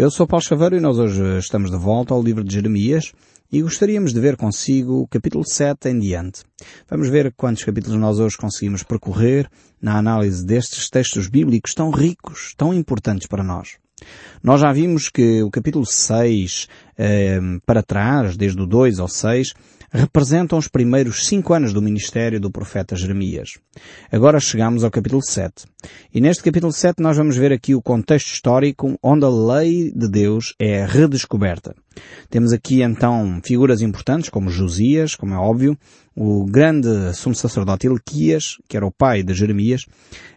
Eu sou Paulo Chaveiro e nós hoje estamos de volta ao livro de Jeremias e gostaríamos de ver consigo o capítulo 7 em diante. Vamos ver quantos capítulos nós hoje conseguimos percorrer na análise destes textos bíblicos tão ricos, tão importantes para nós. Nós já vimos que o capítulo 6 eh, para trás, desde o 2 ao 6, representam os primeiros cinco anos do ministério do profeta Jeremias. Agora chegamos ao capítulo 7. E neste capítulo 7 nós vamos ver aqui o contexto histórico onde a lei de Deus é redescoberta. Temos aqui então figuras importantes como Josias, como é óbvio, o grande sumo sacerdote Elquias, que era o pai de Jeremias,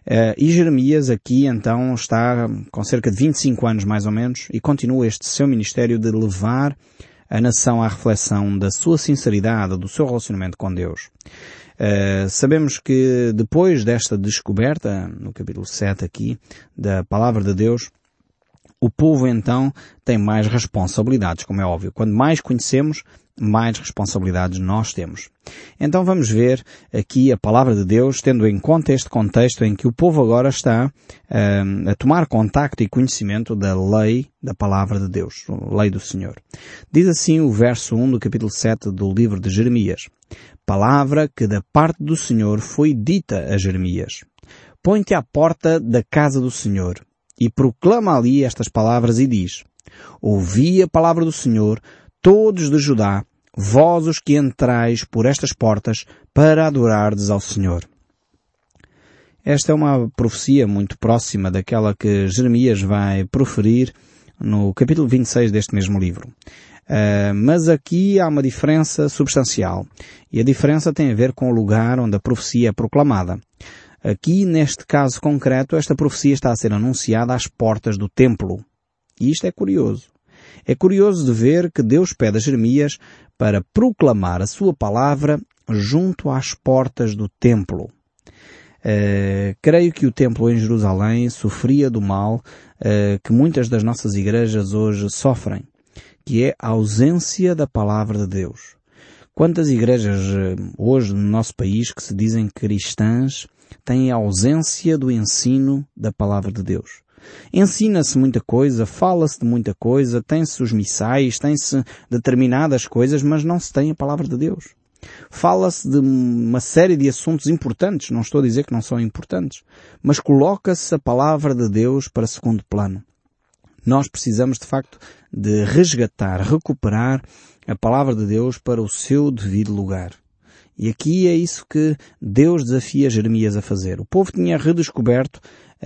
eh, e Jeremias aqui então está com cerca de 25 anos mais ou menos e continua este seu ministério de levar a nação à reflexão da sua sinceridade, do seu relacionamento com Deus. Uh, sabemos que depois desta descoberta, no capítulo 7 aqui, da palavra de Deus, o povo então tem mais responsabilidades, como é óbvio. Quando mais conhecemos, mais responsabilidades nós temos. Então vamos ver aqui a palavra de Deus, tendo em conta este contexto em que o povo agora está uh, a tomar contacto e conhecimento da lei da palavra de Deus, a lei do Senhor. Diz assim o verso 1 do capítulo 7 do livro de Jeremias. Palavra que da parte do Senhor foi dita a Jeremias. Põe-te à porta da casa do Senhor e proclama ali estas palavras e diz, Ouvi a palavra do Senhor, todos de Judá, vós os que entrais por estas portas para adorardes ao Senhor. Esta é uma profecia muito próxima daquela que Jeremias vai proferir no capítulo 26 deste mesmo livro. Uh, mas aqui há uma diferença substancial. E a diferença tem a ver com o lugar onde a profecia é proclamada. Aqui, neste caso concreto, esta profecia está a ser anunciada às portas do templo. E isto é curioso. É curioso de ver que Deus pede a Jeremias para proclamar a sua palavra junto às portas do templo. Uh, creio que o templo em Jerusalém sofria do mal uh, que muitas das nossas igrejas hoje sofrem, que é a ausência da palavra de Deus. Quantas igrejas uh, hoje no nosso país que se dizem cristãs têm a ausência do ensino da palavra de Deus? Ensina-se muita coisa, fala-se de muita coisa, tem-se os missais, tem-se determinadas coisas, mas não se tem a palavra de Deus. Fala-se de uma série de assuntos importantes, não estou a dizer que não são importantes, mas coloca-se a palavra de Deus para segundo plano. Nós precisamos de facto de resgatar, recuperar a palavra de Deus para o seu devido lugar. E aqui é isso que Deus desafia Jeremias a fazer. O povo tinha redescoberto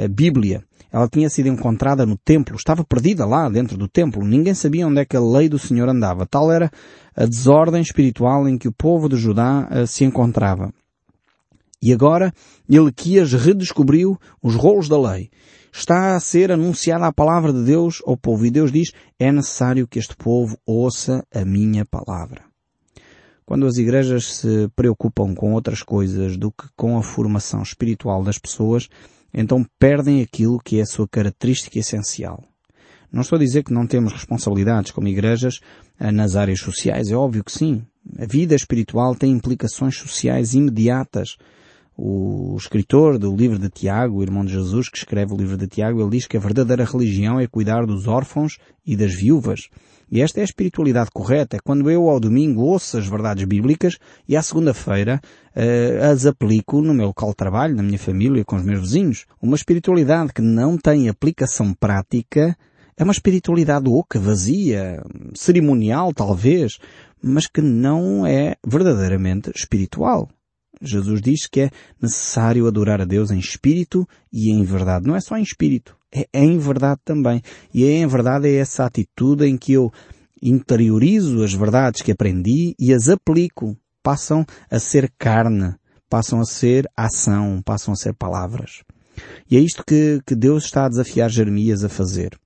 Bíblia. Ela tinha sido encontrada no templo, estava perdida lá dentro do templo. Ninguém sabia onde é que a lei do Senhor andava. Tal era a desordem espiritual em que o povo de Judá uh, se encontrava. E agora Elquias redescobriu os rolos da lei. Está a ser anunciada a palavra de Deus ao povo e Deus diz é necessário que este povo ouça a minha palavra. Quando as igrejas se preocupam com outras coisas do que com a formação espiritual das pessoas, então perdem aquilo que é a sua característica essencial. Não estou a dizer que não temos responsabilidades como igrejas eh, nas áreas sociais, é óbvio que sim. A vida espiritual tem implicações sociais imediatas. O escritor do livro de Tiago, o irmão de Jesus, que escreve o livro de Tiago, ele diz que a verdadeira religião é cuidar dos órfãos e das viúvas. E esta é a espiritualidade correta, é quando eu ao domingo ouço as verdades bíblicas e à segunda-feira uh, as aplico no meu local de trabalho, na minha família, com os meus vizinhos. Uma espiritualidade que não tem aplicação prática é uma espiritualidade oca, vazia, cerimonial talvez, mas que não é verdadeiramente espiritual. Jesus diz que é necessário adorar a Deus em espírito e em verdade. Não é só em espírito é em verdade também. E é em verdade é essa atitude em que eu interiorizo as verdades que aprendi e as aplico. Passam a ser carne, passam a ser ação, passam a ser palavras. E é isto que, que Deus está a desafiar Jeremias a fazer.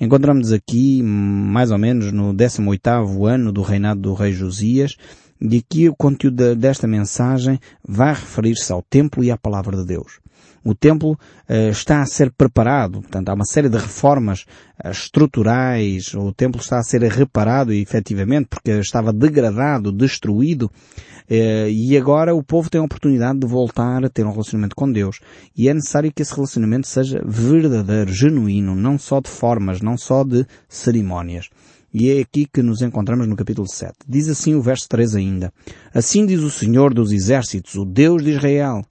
Encontramos aqui, mais ou menos, no 18º ano do reinado do rei Josias, e aqui o conteúdo desta mensagem vai referir-se ao templo e à palavra de Deus. O templo uh, está a ser preparado, portanto há uma série de reformas uh, estruturais, o templo está a ser reparado efetivamente porque estava degradado, destruído, uh, e agora o povo tem a oportunidade de voltar a ter um relacionamento com Deus. E é necessário que esse relacionamento seja verdadeiro, genuíno, não só de formas, não só de cerimónias. E é aqui que nos encontramos no capítulo 7. Diz assim o verso 3 ainda. Assim diz o Senhor dos Exércitos, o Deus de Israel.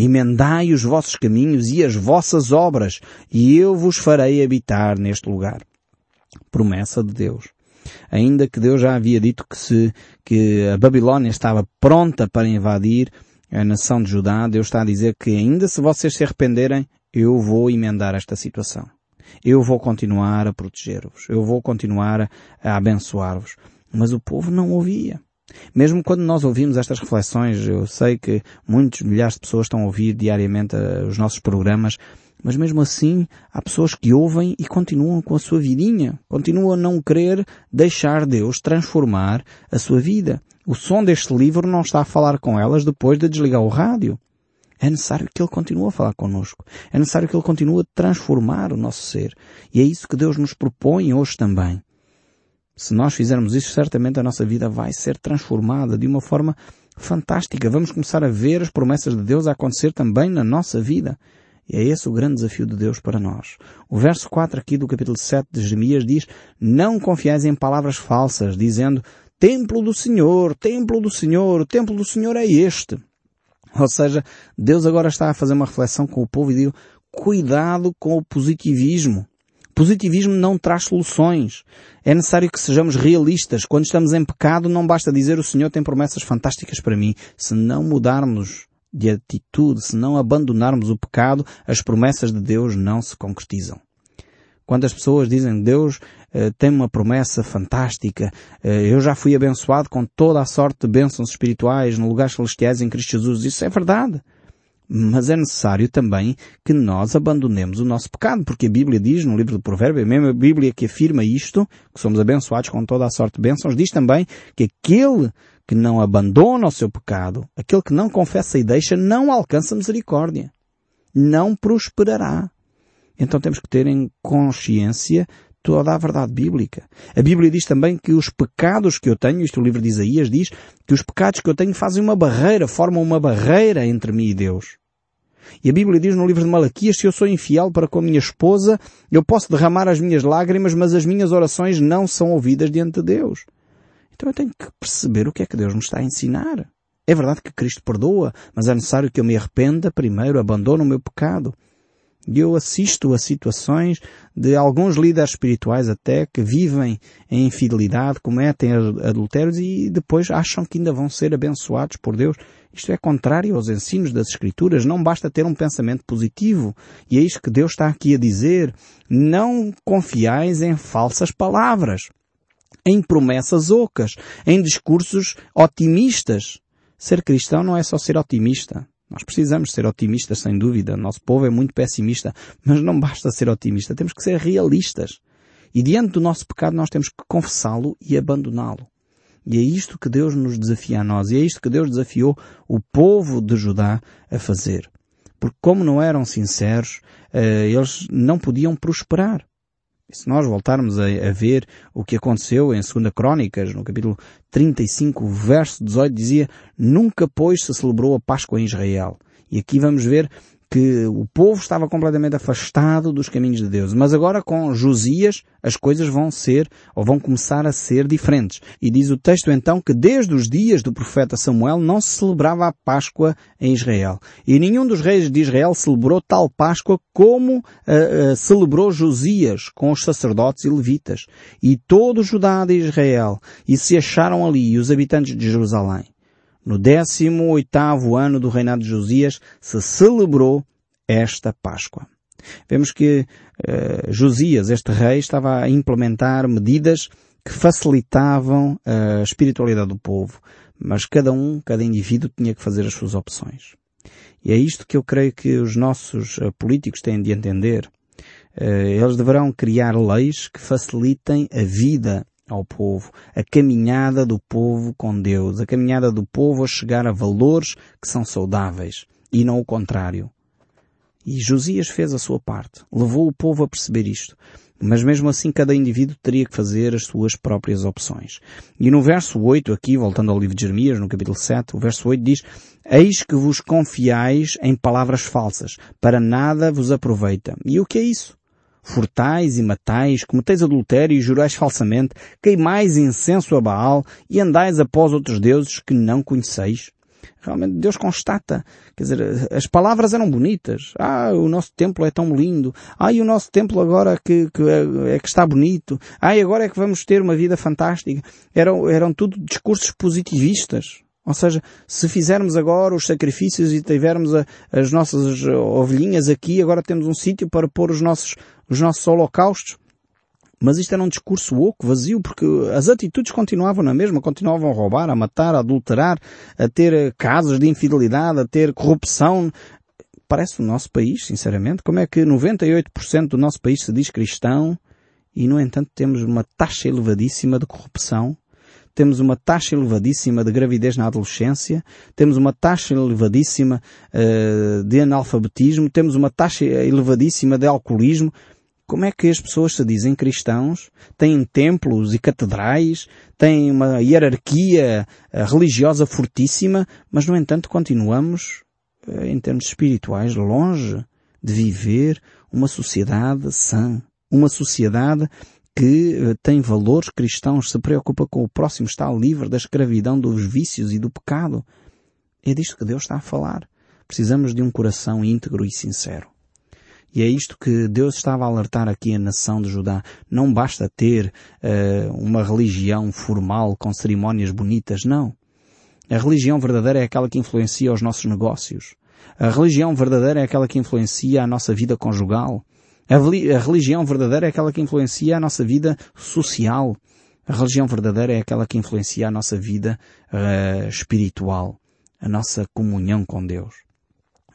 Emendai os vossos caminhos e as vossas obras, e eu vos farei habitar neste lugar. Promessa de Deus. Ainda que Deus já havia dito que se, que a Babilónia estava pronta para invadir a nação de Judá, Deus está a dizer que ainda se vocês se arrependerem, eu vou emendar esta situação. Eu vou continuar a proteger-vos. Eu vou continuar a abençoar-vos. Mas o povo não ouvia. Mesmo quando nós ouvimos estas reflexões, eu sei que muitos milhares de pessoas estão a ouvir diariamente eh, os nossos programas, mas mesmo assim há pessoas que ouvem e continuam com a sua vidinha, continuam a não querer deixar Deus transformar a sua vida. O som deste livro não está a falar com elas depois de desligar o rádio. É necessário que Ele continue a falar connosco. É necessário que Ele continue a transformar o nosso ser. E é isso que Deus nos propõe hoje também. Se nós fizermos isso, certamente a nossa vida vai ser transformada de uma forma fantástica. Vamos começar a ver as promessas de Deus a acontecer também na nossa vida. E é esse o grande desafio de Deus para nós. O verso 4 aqui do capítulo 7 de Jeremias diz, não confiais em palavras falsas, dizendo, templo do Senhor, templo do Senhor, o templo do Senhor é este. Ou seja, Deus agora está a fazer uma reflexão com o povo e diz, cuidado com o positivismo. Positivismo não traz soluções. É necessário que sejamos realistas. Quando estamos em pecado, não basta dizer o Senhor tem promessas fantásticas para mim. Se não mudarmos de atitude, se não abandonarmos o pecado, as promessas de Deus não se concretizam. Quando as pessoas dizem Deus uh, tem uma promessa fantástica, uh, eu já fui abençoado com toda a sorte de bênçãos espirituais no lugares celestiais em Cristo Jesus, isso é verdade. Mas é necessário também que nós abandonemos o nosso pecado, porque a Bíblia diz no livro do Provérbio, mesmo a Bíblia que afirma isto, que somos abençoados com toda a sorte de bênçãos, diz também que aquele que não abandona o seu pecado, aquele que não confessa e deixa, não alcança misericórdia. Não prosperará. Então temos que ter em consciência toda a verdade bíblica. A Bíblia diz também que os pecados que eu tenho, isto o livro de Isaías diz, que os pecados que eu tenho fazem uma barreira, formam uma barreira entre mim e Deus. E a Bíblia diz no livro de Malaquias, se eu sou infiel para com a minha esposa, eu posso derramar as minhas lágrimas, mas as minhas orações não são ouvidas diante de Deus. Então eu tenho que perceber o que é que Deus me está a ensinar. É verdade que Cristo perdoa, mas é necessário que eu me arrependa primeiro, abandone o meu pecado. Eu assisto a situações de alguns líderes espirituais até que vivem em infidelidade, cometem adultérios e depois acham que ainda vão ser abençoados por Deus. Isto é contrário aos ensinos das Escrituras. Não basta ter um pensamento positivo. E é isto que Deus está aqui a dizer. Não confiais em falsas palavras, em promessas ocas, em discursos otimistas. Ser cristão não é só ser otimista. Nós precisamos ser otimistas, sem dúvida. Nosso povo é muito pessimista, mas não basta ser otimista, temos que ser realistas. E diante do nosso pecado nós temos que confessá-lo e abandoná-lo. E é isto que Deus nos desafia a nós, e é isto que Deus desafiou o povo de Judá a fazer. Porque como não eram sinceros, eh, eles não podiam prosperar. E se nós voltarmos a, a, ver o que aconteceu em 2 Crónicas, no capítulo 35, verso 18, dizia, nunca pois se celebrou a Páscoa em Israel. E aqui vamos ver que o povo estava completamente afastado dos caminhos de Deus. Mas agora com Josias as coisas vão ser, ou vão começar a ser diferentes. E diz o texto então que desde os dias do profeta Samuel não se celebrava a Páscoa em Israel. E nenhum dos reis de Israel celebrou tal Páscoa como uh, uh, celebrou Josias com os sacerdotes e levitas. E todo o Judá de Israel. E se acharam ali os habitantes de Jerusalém. No 18º ano do reinado de Josias se celebrou esta Páscoa. Vemos que uh, Josias, este rei, estava a implementar medidas que facilitavam a espiritualidade do povo, mas cada um, cada indivíduo tinha que fazer as suas opções. E é isto que eu creio que os nossos uh, políticos têm de entender. Uh, eles deverão criar leis que facilitem a vida ao povo, a caminhada do povo com Deus, a caminhada do povo a chegar a valores que são saudáveis e não o contrário. E Josias fez a sua parte, levou o povo a perceber isto. Mas mesmo assim cada indivíduo teria que fazer as suas próprias opções. E no verso 8 aqui, voltando ao livro de Jeremias, no capítulo 7, o verso 8 diz, Eis que vos confiais em palavras falsas, para nada vos aproveita. E o que é isso? Furtais e matais, cometeis adultério e jurais falsamente, queimais incenso a Baal e andais após outros deuses que não conheceis. Realmente Deus constata. Quer dizer, as palavras eram bonitas. Ah, o nosso templo é tão lindo. Ah, e o nosso templo agora que, que é, é, que está bonito. Ah, e agora é que vamos ter uma vida fantástica. Eram, eram tudo discursos positivistas. Ou seja, se fizermos agora os sacrifícios e tivermos a, as nossas ovelhinhas aqui, agora temos um sítio para pôr os nossos, os nossos holocaustos. Mas isto era um discurso oco, vazio, porque as atitudes continuavam na mesma, continuavam a roubar, a matar, a adulterar, a ter casos de infidelidade, a ter corrupção. Parece o nosso país, sinceramente. Como é que 98% do nosso país se diz cristão e, no entanto, temos uma taxa elevadíssima de corrupção? Temos uma taxa elevadíssima de gravidez na adolescência, temos uma taxa elevadíssima uh, de analfabetismo, temos uma taxa elevadíssima de alcoolismo. Como é que as pessoas se dizem cristãos, têm templos e catedrais, têm uma hierarquia eh, religiosa fortíssima, mas no entanto continuamos, eh, em termos espirituais, longe de viver uma sociedade sã, uma sociedade que eh, tem valores cristãos, se preocupa com o próximo, está livre da escravidão, dos vícios e do pecado. É disto que Deus está a falar. Precisamos de um coração íntegro e sincero. E é isto que Deus estava a alertar aqui a nação de Judá. Não basta ter uh, uma religião formal com cerimónias bonitas, não. A religião verdadeira é aquela que influencia os nossos negócios. A religião verdadeira é aquela que influencia a nossa vida conjugal. A, a religião verdadeira é aquela que influencia a nossa vida social. A religião verdadeira é aquela que influencia a nossa vida uh, espiritual, a nossa comunhão com Deus.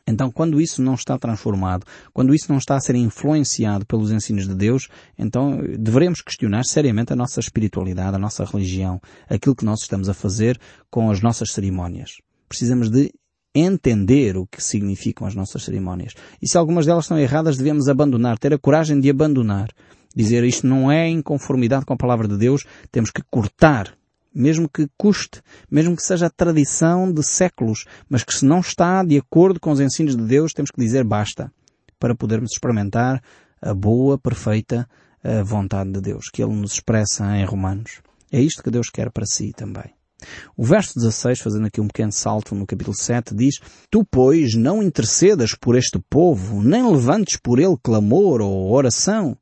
Então, quando isso não está transformado, quando isso não está a ser influenciado pelos ensinos de Deus, então devemos questionar seriamente a nossa espiritualidade, a nossa religião, aquilo que nós estamos a fazer com as nossas cerimónias. Precisamos de entender o que significam as nossas cerimónias. E se algumas delas estão erradas, devemos abandonar, ter a coragem de abandonar. Dizer isto não é em conformidade com a palavra de Deus, temos que cortar mesmo que custe, mesmo que seja a tradição de séculos, mas que se não está de acordo com os ensinos de Deus, temos que dizer basta, para podermos experimentar a boa, perfeita vontade de Deus, que Ele nos expressa em Romanos. É isto que Deus quer para si também. O verso 16, fazendo aqui um pequeno salto no capítulo 7, diz Tu, pois, não intercedas por este povo, nem levantes por ele clamor ou oração,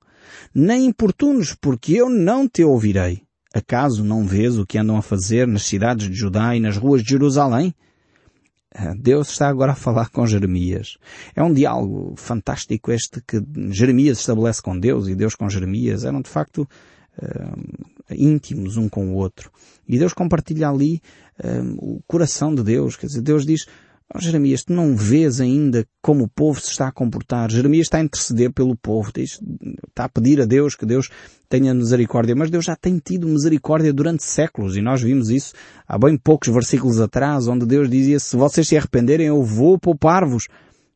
nem importunes, porque eu não te ouvirei. Acaso não vês o que andam a fazer nas cidades de Judá e nas ruas de Jerusalém? Ah, Deus está agora a falar com Jeremias. É um diálogo fantástico este que Jeremias estabelece com Deus e Deus com Jeremias. Eram de facto uh, íntimos um com o outro. E Deus compartilha ali uh, o coração de Deus. Quer dizer, Deus diz, Oh, Jeremias, tu não vês ainda como o povo se está a comportar. Jeremias está a interceder pelo povo, está a pedir a Deus que Deus tenha misericórdia, mas Deus já tem tido misericórdia durante séculos e nós vimos isso há bem poucos versículos atrás, onde Deus dizia, se vocês se arrependerem eu vou poupar-vos.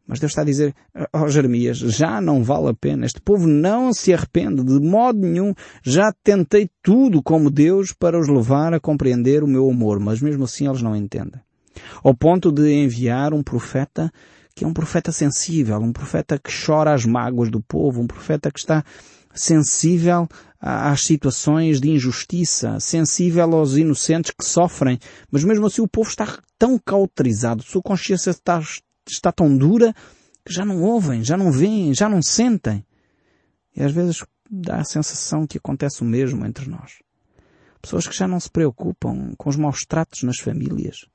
Mas Deus está a dizer, oh Jeremias, já não vale a pena. Este povo não se arrepende de modo nenhum. Já tentei tudo como Deus para os levar a compreender o meu amor, mas mesmo assim eles não entendem ao ponto de enviar um profeta que é um profeta sensível, um profeta que chora as mágoas do povo, um profeta que está sensível às situações de injustiça, sensível aos inocentes que sofrem, mas mesmo assim o povo está tão cauterizado, sua consciência está, está tão dura que já não ouvem, já não veem, já não sentem. E às vezes dá a sensação que acontece o mesmo entre nós. Pessoas que já não se preocupam com os maus tratos nas famílias.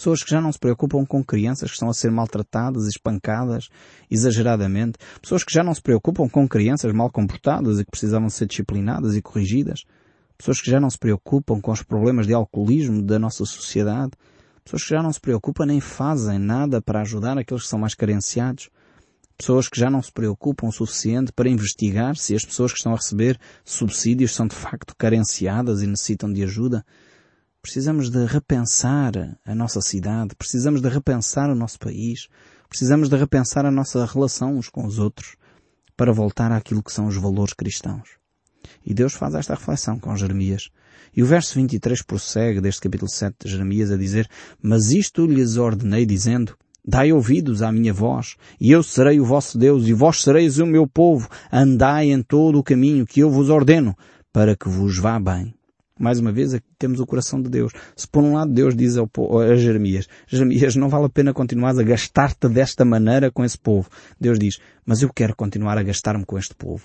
Pessoas que já não se preocupam com crianças que estão a ser maltratadas, espancadas, exageradamente. Pessoas que já não se preocupam com crianças mal comportadas e que precisavam ser disciplinadas e corrigidas. Pessoas que já não se preocupam com os problemas de alcoolismo da nossa sociedade. Pessoas que já não se preocupam nem fazem nada para ajudar aqueles que são mais carenciados. Pessoas que já não se preocupam o suficiente para investigar se as pessoas que estão a receber subsídios são de facto carenciadas e necessitam de ajuda. Precisamos de repensar a nossa cidade, precisamos de repensar o nosso país, Precisamos de repensar a nossa relação uns com os outros para voltar àquilo que são os valores cristãos. E Deus faz esta reflexão com Jeremias. E o verso 23 prossegue deste capítulo 7 de Jeremias a dizer, Mas isto lhes ordenei dizendo, Dai ouvidos à minha voz, e eu serei o vosso Deus, e vós sereis o meu povo. Andai em todo o caminho que eu vos ordeno, para que vos vá bem. Mais uma vez, aqui temos o coração de Deus. Se por um lado Deus diz ao, a Jeremias, Jeremias, não vale a pena continuar a gastar-te desta maneira com esse povo. Deus diz, mas eu quero continuar a gastar-me com este povo.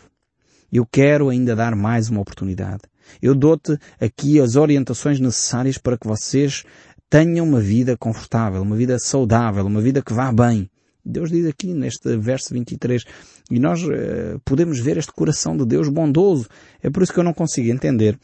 Eu quero ainda dar mais uma oportunidade. Eu dou-te aqui as orientações necessárias para que vocês tenham uma vida confortável, uma vida saudável, uma vida que vá bem. Deus diz aqui neste verso 23. E nós uh, podemos ver este coração de Deus bondoso. É por isso que eu não consigo entender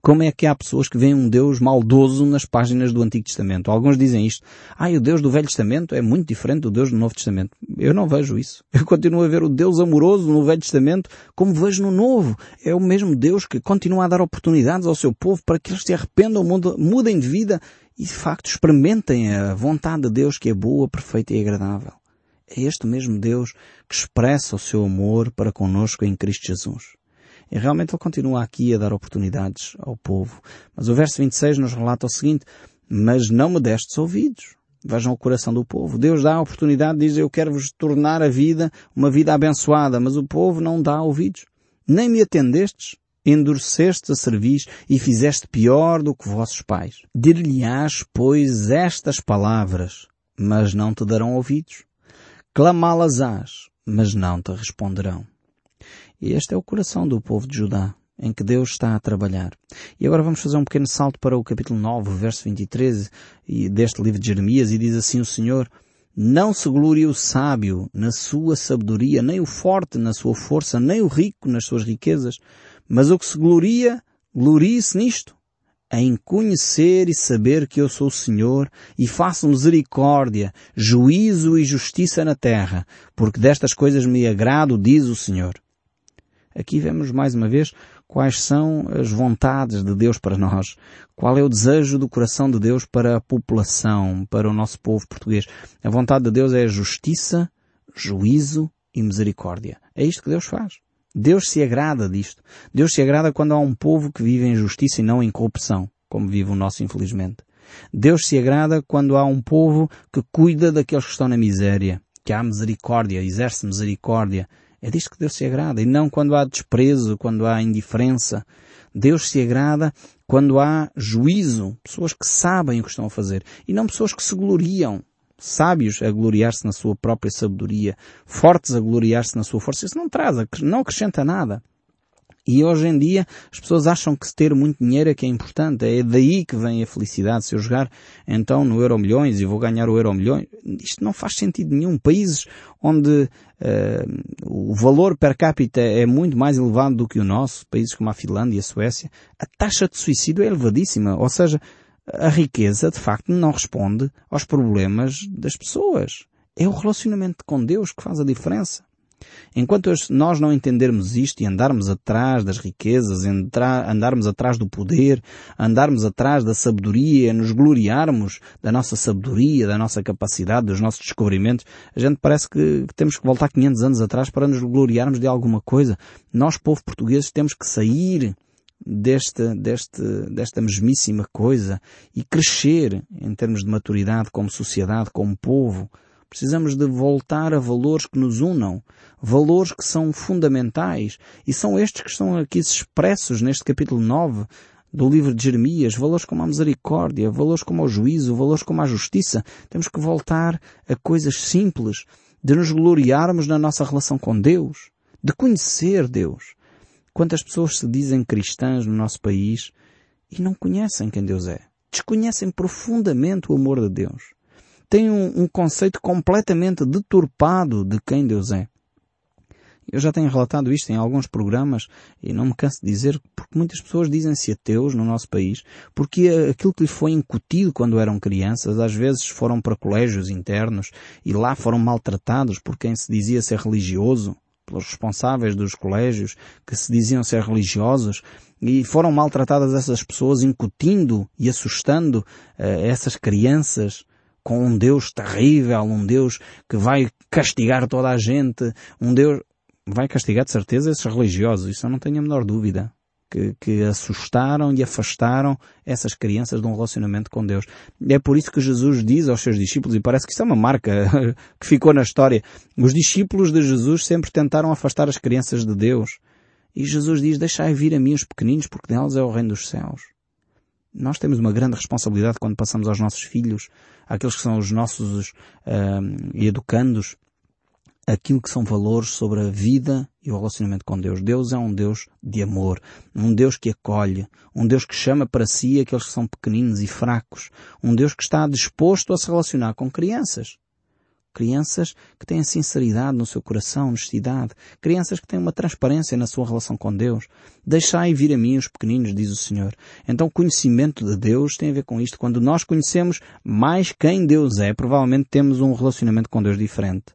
como é que há pessoas que veem um Deus maldoso nas páginas do Antigo Testamento? Alguns dizem isto. Ah, o Deus do Velho Testamento é muito diferente do Deus do Novo Testamento. Eu não vejo isso. Eu continuo a ver o Deus amoroso no Velho Testamento como vejo no Novo. É o mesmo Deus que continua a dar oportunidades ao seu povo para que eles se arrependam, mudem de vida e de facto experimentem a vontade de Deus que é boa, perfeita e agradável. É este mesmo Deus que expressa o seu amor para conosco em Cristo Jesus. E realmente ele continua aqui a dar oportunidades ao povo. Mas o verso 26 nos relata o seguinte, mas não me destes ouvidos. Vejam o coração do povo. Deus dá a oportunidade, diz, eu quero vos tornar a vida uma vida abençoada, mas o povo não dá ouvidos. Nem me atendestes, endureceste a cerviz e fizeste pior do que vossos pais. Dir-lhe-ás, pois, estas palavras, mas não te darão ouvidos. Clamá-las-ás, mas não te responderão. E este é o coração do povo de Judá, em que Deus está a trabalhar. E agora vamos fazer um pequeno salto para o capítulo 9, verso 23 deste livro de Jeremias, e diz assim o Senhor, não se glorie o sábio na sua sabedoria, nem o forte na sua força, nem o rico nas suas riquezas, mas o que se gloria, glorie-se nisto, em conhecer e saber que eu sou o Senhor e faço misericórdia, juízo e justiça na terra, porque destas coisas me agrado, diz o Senhor. Aqui vemos mais uma vez quais são as vontades de Deus para nós, qual é o desejo do coração de Deus para a população, para o nosso povo português. A vontade de Deus é justiça, juízo e misericórdia. É isto que Deus faz. Deus se agrada disto. Deus se agrada quando há um povo que vive em justiça e não em corrupção, como vive o nosso infelizmente. Deus se agrada quando há um povo que cuida daqueles que estão na miséria, que há misericórdia, exerce misericórdia, é disto que Deus se agrada e não quando há desprezo, quando há indiferença. Deus se agrada quando há juízo, pessoas que sabem o que estão a fazer e não pessoas que se gloriam. Sábios a gloriar-se na sua própria sabedoria, fortes a gloriar-se na sua força. Isso não traz, não acrescenta nada. E hoje em dia as pessoas acham que ter muito dinheiro é que é importante. É daí que vem a felicidade. Se eu jogar então no Euro Milhões e vou ganhar o Euro Milhões, isto não faz sentido nenhum. Países onde uh, o valor per capita é muito mais elevado do que o nosso, países como a Finlândia e a Suécia, a taxa de suicídio é elevadíssima. Ou seja, a riqueza de facto não responde aos problemas das pessoas. É o relacionamento com Deus que faz a diferença. Enquanto nós não entendermos isto e andarmos atrás das riquezas, andarmos atrás do poder, andarmos atrás da sabedoria, nos gloriarmos da nossa sabedoria, da nossa capacidade, dos nossos descobrimentos, a gente parece que temos que voltar 500 anos atrás para nos gloriarmos de alguma coisa. Nós, povo português, temos que sair desta, deste, desta mesmíssima coisa e crescer em termos de maturidade como sociedade, como povo, Precisamos de voltar a valores que nos unam, valores que são fundamentais, e são estes que estão aqui expressos neste capítulo 9 do livro de Jeremias, valores como a misericórdia, valores como o juízo, valores como a justiça. Temos que voltar a coisas simples, de nos gloriarmos na nossa relação com Deus, de conhecer Deus. Quantas pessoas se dizem cristãs no nosso país e não conhecem quem Deus é? Desconhecem profundamente o amor de Deus têm um, um conceito completamente deturpado de quem Deus é. Eu já tenho relatado isto em alguns programas e não me canso de dizer porque muitas pessoas dizem-se ateus no nosso país porque aquilo que lhes foi incutido quando eram crianças, às vezes foram para colégios internos e lá foram maltratados por quem se dizia ser religioso, pelos responsáveis dos colégios que se diziam ser religiosos e foram maltratadas essas pessoas incutindo e assustando uh, essas crianças com um Deus terrível, um Deus que vai castigar toda a gente, um Deus vai castigar de certeza esses religiosos, isso eu não tenho a menor dúvida. Que, que, assustaram e afastaram essas crianças de um relacionamento com Deus. É por isso que Jesus diz aos seus discípulos, e parece que isso é uma marca que ficou na história, os discípulos de Jesus sempre tentaram afastar as crianças de Deus. E Jesus diz, deixai vir a mim os pequeninos, porque delas é o reino dos céus. Nós temos uma grande responsabilidade quando passamos aos nossos filhos, àqueles que são os nossos uh, educandos, aquilo que são valores sobre a vida e o relacionamento com Deus. Deus é um Deus de amor, um Deus que acolhe, um Deus que chama para si aqueles que são pequeninos e fracos, um Deus que está disposto a se relacionar com crianças. Crianças que têm sinceridade no seu coração, honestidade. Crianças que têm uma transparência na sua relação com Deus. Deixai vir a mim os pequeninos, diz o Senhor. Então o conhecimento de Deus tem a ver com isto. Quando nós conhecemos mais quem Deus é, provavelmente temos um relacionamento com Deus diferente.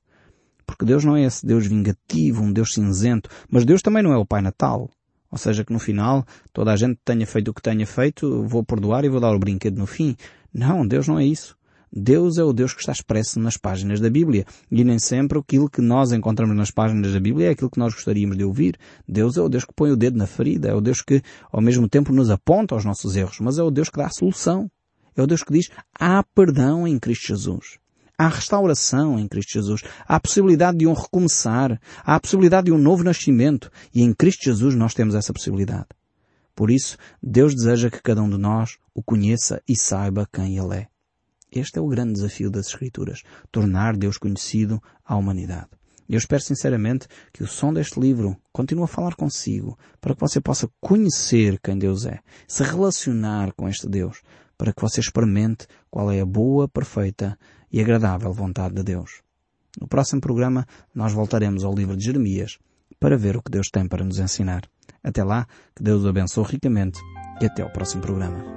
Porque Deus não é esse Deus vingativo, um Deus cinzento, mas Deus também não é o Pai Natal. Ou seja, que no final toda a gente tenha feito o que tenha feito, vou perdoar e vou dar o brinquedo no fim. Não, Deus não é isso. Deus é o Deus que está expresso nas páginas da Bíblia. E nem sempre aquilo que nós encontramos nas páginas da Bíblia é aquilo que nós gostaríamos de ouvir. Deus é o Deus que põe o dedo na ferida, é o Deus que ao mesmo tempo nos aponta aos nossos erros, mas é o Deus que dá a solução. É o Deus que diz, há perdão em Cristo Jesus. Há restauração em Cristo Jesus. Há a possibilidade de um recomeçar. Há a possibilidade de um novo nascimento. E em Cristo Jesus nós temos essa possibilidade. Por isso, Deus deseja que cada um de nós o conheça e saiba quem Ele é. Este é o grande desafio das Escrituras. Tornar Deus conhecido à humanidade. Eu espero sinceramente que o som deste livro continue a falar consigo, para que você possa conhecer quem Deus é, se relacionar com este Deus, para que você experimente qual é a boa, perfeita e agradável vontade de Deus. No próximo programa nós voltaremos ao livro de Jeremias para ver o que Deus tem para nos ensinar. Até lá, que Deus o abençoe ricamente e até ao próximo programa.